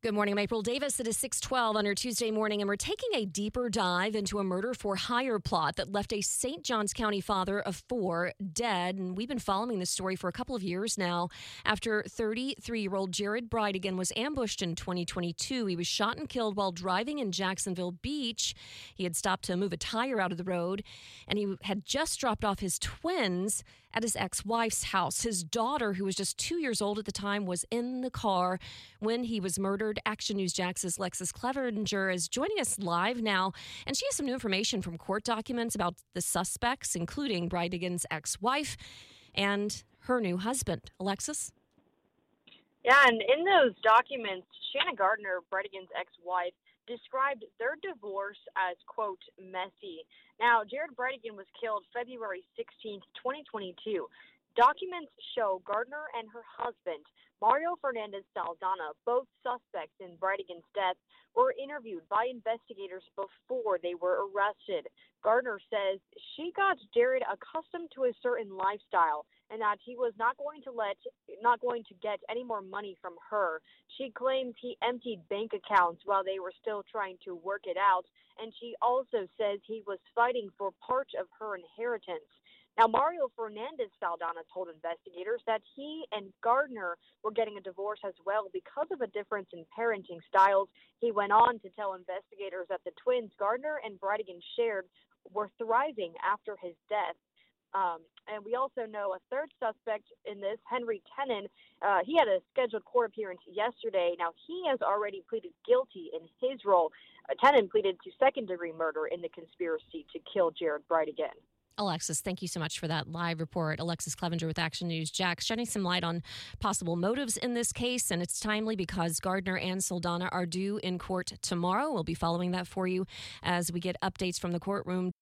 Good morning, I'm April Davis. It is 612 on your Tuesday morning, and we're taking a deeper dive into a murder for hire plot that left a St. Johns County father of four dead. And we've been following this story for a couple of years now. After 33 year old Jared Bridegan was ambushed in 2022, he was shot and killed while driving in Jacksonville Beach. He had stopped to move a tire out of the road, and he had just dropped off his twins at his ex wife's house. His daughter, who was just two years old at the time, was in the car when he was murdered. Action News Jax's Alexus Cleavenger is joining us live now, and she has some new information from court documents about the suspects, including Bridegan's ex wife and her new husband. Alexus? Yeah, and in those documents, Shanna Gardner, Bridegan's ex wife, described their divorce as, quote, messy. Now, Jared Bridegan was killed February 16, 2022. Documents show Gardner and her husband, Mario Fernandez Saldana, both suspects in Bridegan's death, were interviewed by investigators before they were arrested. Gardner says she got Jared accustomed to a certain lifestyle and that he was not going to let not going to get any more money from her. She claims he emptied bank accounts while they were still trying to work it out, and she also says he was fighting for part of her inheritance. Now, Mario Fernandez Saldana told investigators that he and Gardner were getting a divorce as well because of a difference in parenting styles. He went on to tell investigators that the twins, Gardner and Bridegan, shared were thriving after his death. Um, and we also know a third suspect in this, Henry Tenon. Uh, he had a scheduled court appearance yesterday. Now, he has already pleaded guilty in his role. Uh, Tenon pleaded to second degree murder in the conspiracy to kill Jared Bridegan. Alexus, thank you so much for that live report. Alexus Cleavenger with Action News Jax, shedding some light on possible motives in this case. And it's timely because Gardner and Saldana are due in court tomorrow. We'll be following that for you as we get updates from the courtroom.